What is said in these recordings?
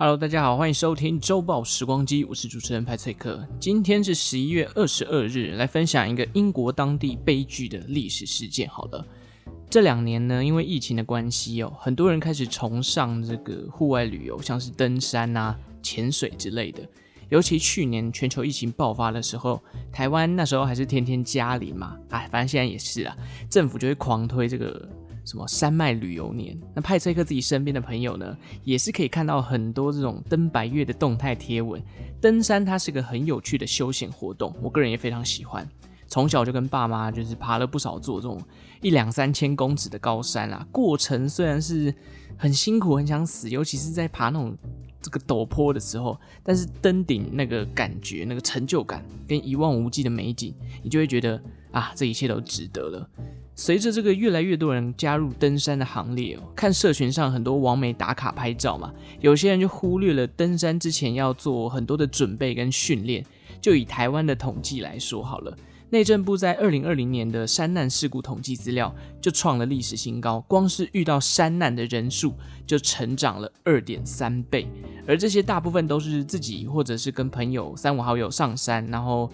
Hello，大家好，欢迎收听周报时光机，我是主持人派翠克。今天是十一月二十二日，来分享一个英国当地悲剧的历史事件。好了，这两年呢，因为疫情的关系哦，很多人开始崇尚这个户外旅游，像是登山啊、潜水之类的。尤其去年全球疫情爆发的时候，台湾那时候还是天天加零嘛，哎，反正现在也是啊，政府就会狂推这个。什么山脉旅游年？那派崔克自己身边的朋友呢，也是可以看到很多这种登白岳的动态贴文。登山它是个很有趣的休闲活动，我个人也非常喜欢。从小就跟爸妈就是爬了不少座这种一两三千公尺的高山啊，过程虽然是很辛苦、很想死，尤其是在爬那种这个陡坡的时候，但是登顶那个感觉、那个成就感跟一望无际的美景，你就会觉得啊，这一切都值得了。随着这个越来越多人加入登山的行列哦，看社群上很多网美打卡拍照嘛，有些人就忽略了登山之前要做很多的准备跟训练。就以台湾的统计来说好了，内政部在二零二零年的山难事故统计资料就创了历史新高，光是遇到山难的人数就成长了二点三倍，而这些大部分都是自己或者是跟朋友三五好友上山，然后。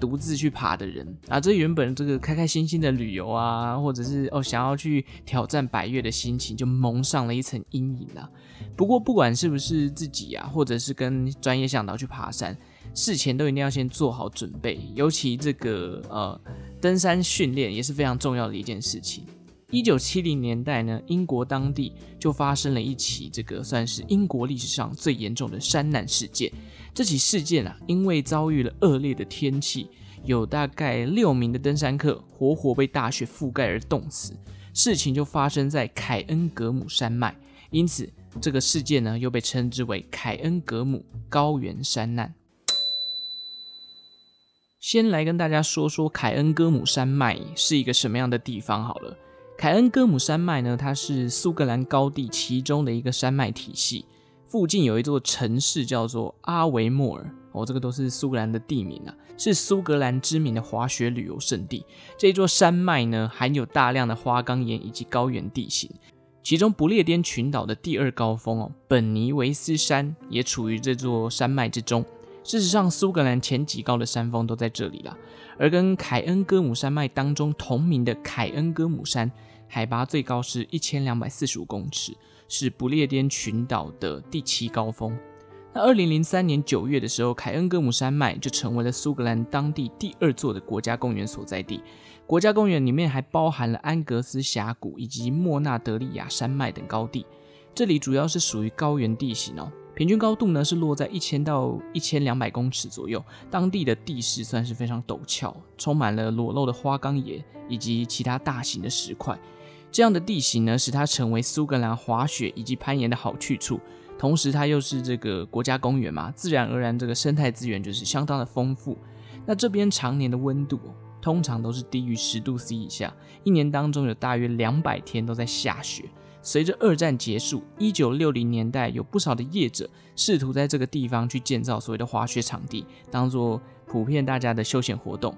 独自去爬的人啊，这原本这个开开心心的旅游啊，或者是哦想要去挑战百月的心情，就蒙上了一层阴影啊。不过不管是不是自己啊，或者是跟专业向导去爬山，事前都一定要先做好准备，尤其这个呃登山训练也是非常重要的一件事情。一九七零年代呢，英国当地就发生了一起这个算是英国历史上最严重的山难事件。这起事件啊，因为遭遇了恶劣的天气，有大概六名的登山客活活被大雪覆盖而冻死。事情就发生在凯恩格姆山脉，因此这个事件呢，又被称之为凯恩格姆高原山难。先来跟大家说说凯恩格姆山脉是一个什么样的地方好了。凯恩戈姆山脉呢，它是苏格兰高地其中的一个山脉体系。附近有一座城市叫做阿维莫尔，哦，这个都是苏格兰的地名啊，是苏格兰知名的滑雪旅游胜地。这座山脉呢，含有大量的花岗岩以及高原地形，其中不列颠群岛的第二高峰哦，本尼维斯山也处于这座山脉之中。事实上，苏格兰前几高的山峰都在这里了。而跟凯恩戈姆山脉当中同名的凯恩戈姆山，海拔最高是一千两百四十五公尺。是不列颠群岛的第七高峰。那二零零三年九月的时候，凯恩戈姆山脉就成为了苏格兰当地第二座的国家公园所在地。国家公园里面还包含了安格斯峡谷以及莫纳德利亚山脉等高地。这里主要是属于高原地形哦，平均高度呢是落在一千到一千两百公尺左右。当地的地势算是非常陡峭，充满了裸露的花岗岩以及其他大型的石块。这样的地形呢，使它成为苏格兰滑雪以及攀岩的好去处。同时，它又是这个国家公园嘛，自然而然这个生态资源就是相当的丰富。那这边常年的温度通常都是低于十度 C 以下，一年当中有大约两百天都在下雪。随着二战结束，一九六零年代有不少的业者试图在这个地方去建造所谓的滑雪场地，当做普遍大家的休闲活动。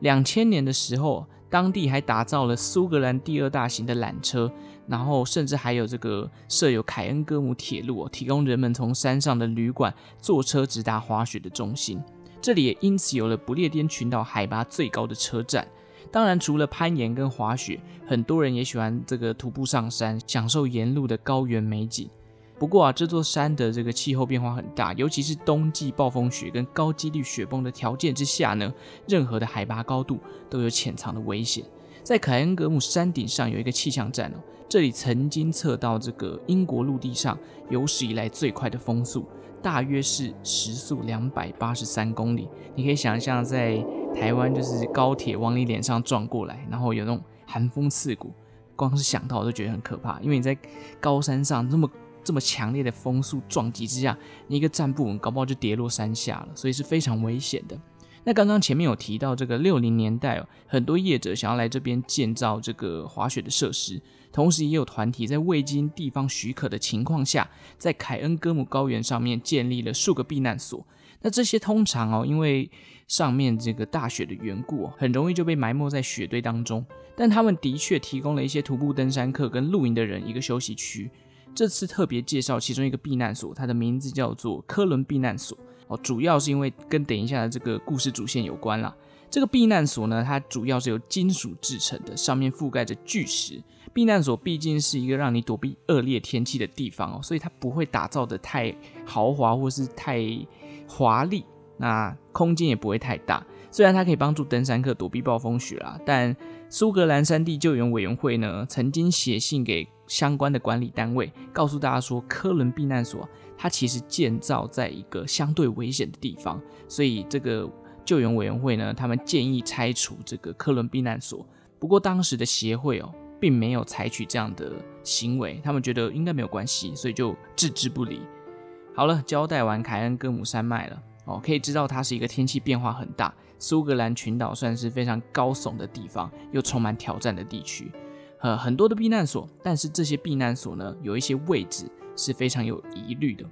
两千年的时候，当地还打造了苏格兰第二大型的缆车，然后甚至还有这个设有凯恩戈姆铁路，提供人们从山上的旅馆坐车直达滑雪的中心。这里也因此有了不列颠群岛海拔最高的车站。当然，除了攀岩跟滑雪，很多人也喜欢这个徒步上山，享受沿路的高原美景。不过啊，这座山的这个气候变化很大，尤其是冬季暴风雪跟高几率雪崩的条件之下呢，任何的海拔高度都有潜藏的危险。在凯恩格姆山顶上有一个气象站哦，这里曾经测到这个英国陆地上有史以来最快的风速，大约是时速两百八十三公里。你可以想象在台湾就是高铁往你脸上撞过来，然后有那种寒风刺骨，光是想到我都觉得很可怕，因为你在高山上那么。这么强烈的风速撞击之下，你一个站不稳，搞不好就跌落山下了，所以是非常危险的。那刚刚前面有提到这个六零年代哦，很多业者想要来这边建造这个滑雪的设施，同时也有团体在未经地方许可的情况下，在凯恩戈姆高原上面建立了数个避难所。那这些通常哦，因为上面这个大雪的缘故，很容易就被埋没在雪堆当中。但他们的确提供了一些徒步登山客跟露营的人一个休息区。这次特别介绍其中一个避难所，它的名字叫做科伦避难所哦，主要是因为跟等一下的这个故事主线有关啦。这个避难所呢，它主要是由金属制成的，上面覆盖着巨石。避难所毕竟是一个让你躲避恶劣天气的地方哦，所以它不会打造得太豪华或是太华丽，那空间也不会太大。虽然它可以帮助登山客躲避暴风雪啦，但苏格兰山地救援委员会呢，曾经写信给相关的管理单位，告诉大家说，科伦避难所它其实建造在一个相对危险的地方，所以这个。救援委员会呢，他们建议拆除这个科伦避难所。不过当时的协会哦，并没有采取这样的行为，他们觉得应该没有关系，所以就置之不理。好了，交代完凯恩戈姆山脉了哦，可以知道它是一个天气变化很大，苏格兰群岛算是非常高耸的地方，又充满挑战的地区，呃，很多的避难所，但是这些避难所呢，有一些位置是非常有疑虑的。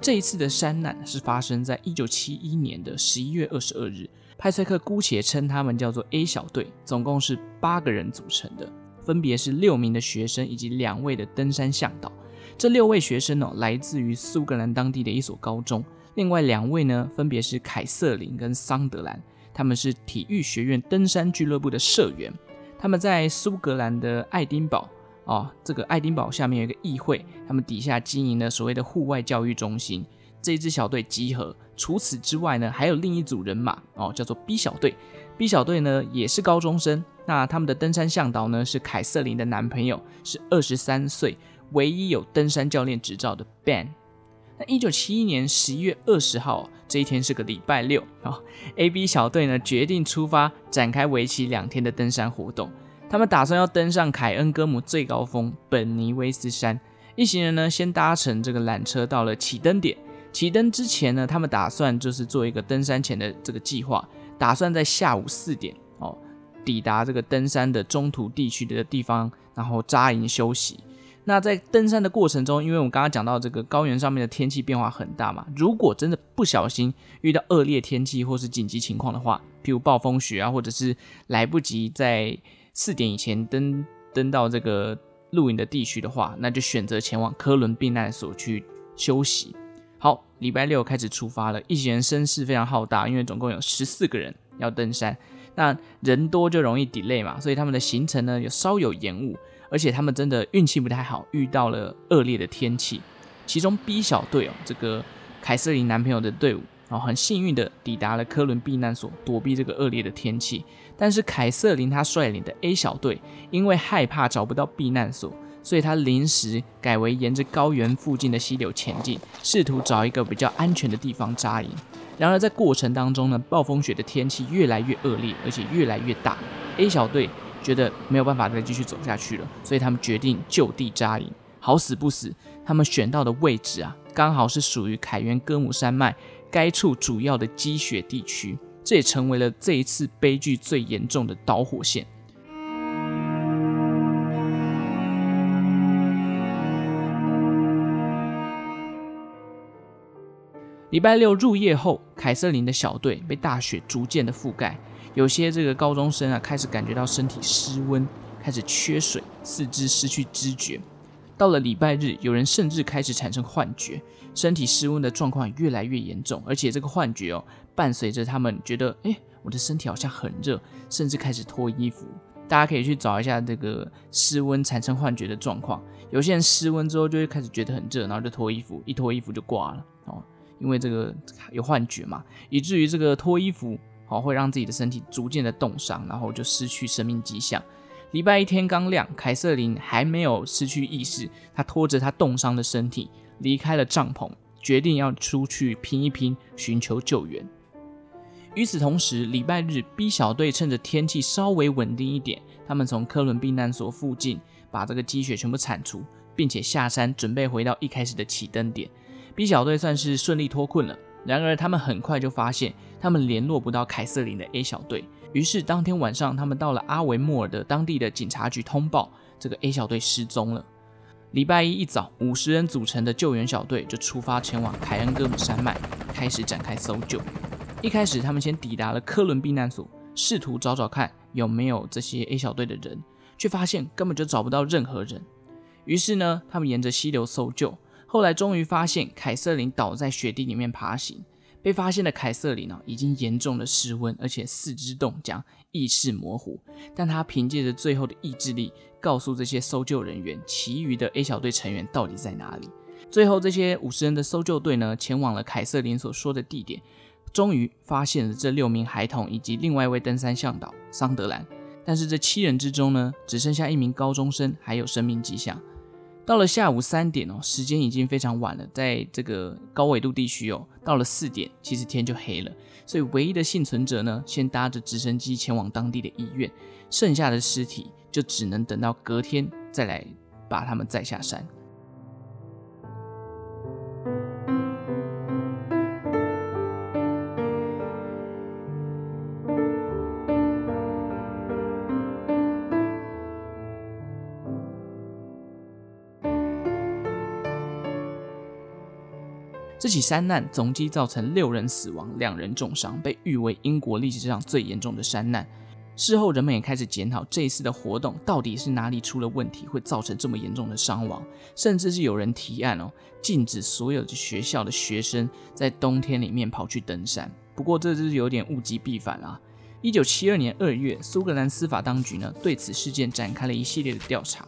这一次的山难是发生在一九七一年的十一月二十二日。派翠克姑且称他们叫做 A 小队，总共是八个人组成的，分别是六名的学生以及两位的登山向导。这六位学生呢、哦，来自于苏格兰当地的一所高中，另外两位呢，分别是凯瑟琳跟桑德兰，他们是体育学院登山俱乐部的社员。他们在苏格兰的爱丁堡。哦，这个爱丁堡下面有一个议会，他们底下经营了所谓的户外教育中心。这一支小队集合，除此之外呢，还有另一组人马哦，叫做 B 小队。B 小队呢也是高中生，那他们的登山向导呢是凯瑟琳的男朋友，是二十三岁，唯一有登山教练执照的 Ben。那一九七一年十一月二十号这一天是个礼拜六哦，AB 小队呢决定出发，展开为期两天的登山活动。他们打算要登上凯恩戈姆最高峰本尼威斯山。一行人呢，先搭乘这个缆车到了起登点。起登之前呢，他们打算就是做一个登山前的这个计划，打算在下午四点哦，抵达这个登山的中途地区的地方，然后扎营休息。那在登山的过程中，因为我刚刚讲到这个高原上面的天气变化很大嘛，如果真的不小心遇到恶劣天气或是紧急情况的话，譬如暴风雪啊，或者是来不及在四点以前登登到这个露营的地区的话，那就选择前往科伦避难所去休息。礼拜六开始出发了，一行人声势非常浩大，因为总共有十四个人要登山，那人多就容易 delay 嘛，所以他们的行程呢有稍有延误，而且他们真的运气不太好，遇到了恶劣的天气。其中 B 小队哦，这个凯瑟琳男朋友的队伍。哦，很幸运的抵达了科伦避难所，躲避这个恶劣的天气。但是凯瑟琳她率领的 A 小队，因为害怕找不到避难所，所以他临时改为沿着高原附近的溪流前进，试图找一个比较安全的地方扎营。然而在过程当中呢，暴风雪的天气越来越恶劣，而且越来越大。A 小队觉得没有办法再继续走下去了，所以他们决定就地扎营。好死不死，他们选到的位置啊，刚好是属于凯源戈姆山脉。该处主要的积雪地区，这也成为了这一次悲剧最严重的导火线。礼拜六入夜后，凯瑟琳的小队被大雪逐渐的覆盖，有些这个高中生啊开始感觉到身体失温，开始缺水，四肢失去知觉。到了礼拜日，有人甚至开始产生幻觉，身体失温的状况越来越严重，而且这个幻觉哦，伴随着他们觉得，哎，我的身体好像很热，甚至开始脱衣服。大家可以去找一下这个失温产生幻觉的状况。有些人失温之后就会开始觉得很热，然后就脱衣服，一脱衣服就挂了哦，因为这个有幻觉嘛，以至于这个脱衣服哦会让自己的身体逐渐的冻伤，然后就失去生命迹象。礼拜一天刚亮，凯瑟琳还没有失去意识，她拖着她冻伤的身体离开了帐篷，决定要出去拼一拼，寻求救援。与此同时，礼拜日 B 小队趁着天气稍微稳定一点，他们从科伦避难所附近把这个积雪全部铲除，并且下山准备回到一开始的起登点。B 小队算是顺利脱困了，然而他们很快就发现，他们联络不到凯瑟琳的 A 小队。于是当天晚上，他们到了阿维莫尔的当地的警察局通报，这个 A 小队失踪了。礼拜一一早，五十人组成的救援小队就出发前往凯恩戈姆山脉，开始展开搜救。一开始，他们先抵达了科伦避难所，试图找找看有没有这些 A 小队的人，却发现根本就找不到任何人。于是呢，他们沿着溪流搜救，后来终于发现凯瑟琳倒在雪地里面爬行。被发现的凯瑟琳呢，已经严重的失温，而且四肢冻僵，意识模糊。但他凭借着最后的意志力，告诉这些搜救人员，其余的 A 小队成员到底在哪里。最后，这些五十人的搜救队呢，前往了凯瑟琳所说的地点。终于发现了这六名孩童以及另外一位登山向导桑德兰，但是这七人之中呢，只剩下一名高中生还有生命迹象。到了下午三点哦，时间已经非常晚了，在这个高纬度地区哦，到了四点，其实天就黑了。所以唯一的幸存者呢，先搭着直升机前往当地的医院，剩下的尸体就只能等到隔天再来把他们载下山。这起山难总计造成六人死亡，两人重伤，被誉为英国历史上最严重的山难。事后，人们也开始检讨这一次的活动到底是哪里出了问题，会造成这么严重的伤亡。甚至是有人提案哦，禁止所有的学校的学生在冬天里面跑去登山。不过，这就是有点物极必反啊。一九七二年二月，苏格兰司法当局呢对此事件展开了一系列的调查。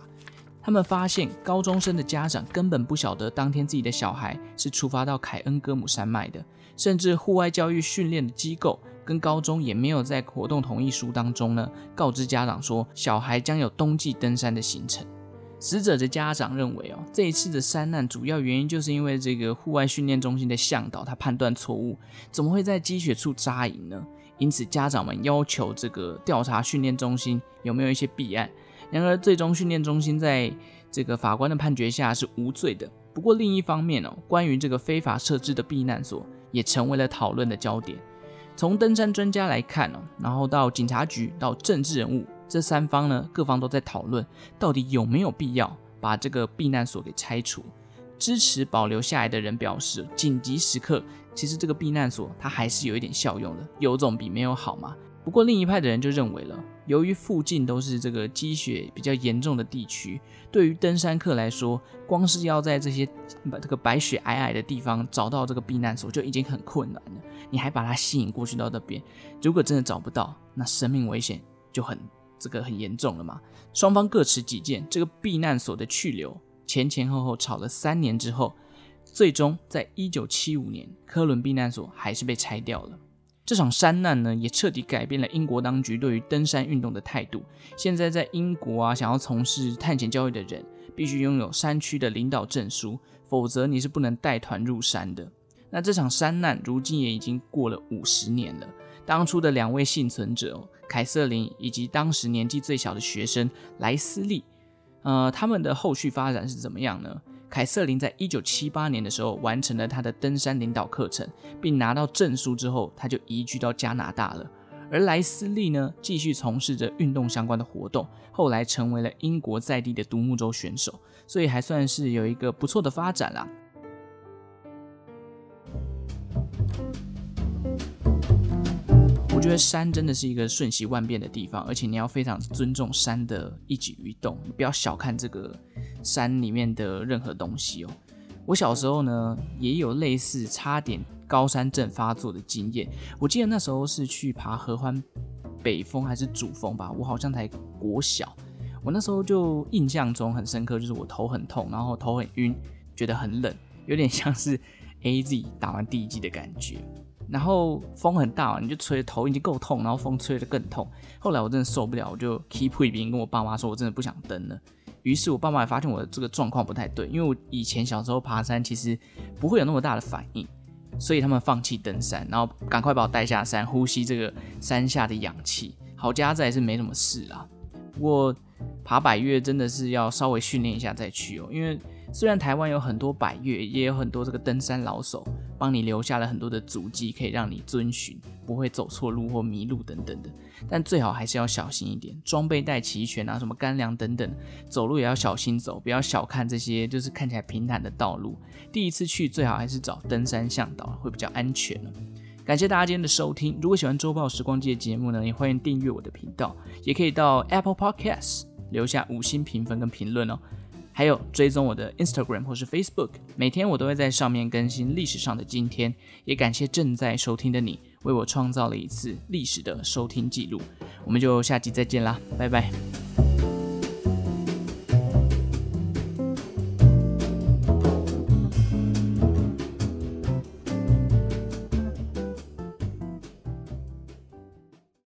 他们发现高中生的家长根本不晓得当天自己的小孩是出发到凯恩戈姆山脉的，甚至户外教育训练的机构跟高中也没有在活动同意书当中呢告知家长说小孩将有冬季登山的行程。死者的家长认为哦，这一次的山难主要原因就是因为这个户外训练中心的向导他判断错误，怎么会在积雪处扎营呢？因此家长们要求这个调查训练中心有没有一些弊案。然而，最终训练中心在这个法官的判决下是无罪的。不过，另一方面哦，关于这个非法设置的避难所也成为了讨论的焦点。从登山专家来看哦，然后到警察局到政治人物这三方呢，各方都在讨论到底有没有必要把这个避难所给拆除。支持保留下来的人表示，紧急时刻其实这个避难所它还是有一点效用的，有总比没有好嘛。不过另一派的人就认为了，由于附近都是这个积雪比较严重的地区，对于登山客来说，光是要在这些这个白雪皑皑的地方找到这个避难所就已经很困难了，你还把它吸引过去到那边，如果真的找不到，那生命危险就很这个很严重了嘛。双方各持己见，这个避难所的去留前前后后吵了三年之后，最终在一九七五年，科伦避难所还是被拆掉了。这场山难呢，也彻底改变了英国当局对于登山运动的态度。现在在英国啊，想要从事探险教育的人，必须拥有山区的领导证书，否则你是不能带团入山的。那这场山难如今也已经过了五十年了。当初的两位幸存者凯瑟琳以及当时年纪最小的学生莱斯利，呃，他们的后续发展是怎么样呢？凯瑟琳在一九七八年的时候完成了她的登山领导课程，并拿到证书之后，他就移居到加拿大了。而莱斯利呢，继续从事着运动相关的活动，后来成为了英国在地的独木舟选手，所以还算是有一个不错的发展啦。我觉得山真的是一个瞬息万变的地方，而且你要非常尊重山的一举一动，你不要小看这个山里面的任何东西哦。我小时候呢，也有类似差点高山症发作的经验。我记得那时候是去爬合欢北峰还是主峰吧，我好像才国小。我那时候就印象中很深刻，就是我头很痛，然后头很晕，觉得很冷，有点像是 AZ 打完第一季的感觉。然后风很大，你就吹头已经够痛，然后风吹得更痛。后来我真的受不了，我就 keep 一边跟我爸妈说，我真的不想登了。于是我爸妈也发现我的这个状况不太对，因为我以前小时候爬山其实不会有那么大的反应，所以他们放弃登山，然后赶快把我带下山，呼吸这个山下的氧气。好家在是没什么事啦，不过爬百岳真的是要稍微训练一下再去哦，因为虽然台湾有很多百岳，也有很多这个登山老手。帮你留下了很多的足迹，可以让你遵循，不会走错路或迷路等等的。但最好还是要小心一点，装备带齐全啊，什么干粮等等，走路也要小心走，不要小看这些就是看起来平坦的道路。第一次去最好还是找登山向导，会比较安全。感谢大家今天的收听，如果喜欢周报时光机的节目呢，也欢迎订阅我的频道，也可以到 Apple Podcast 留下五星评分跟评论哦。还有追踪我的 Instagram 或是 Facebook，每天我都会在上面更新历史上的今天。也感谢正在收听的你，为我创造了一次历史的收听记录。我们就下集再见啦，拜拜。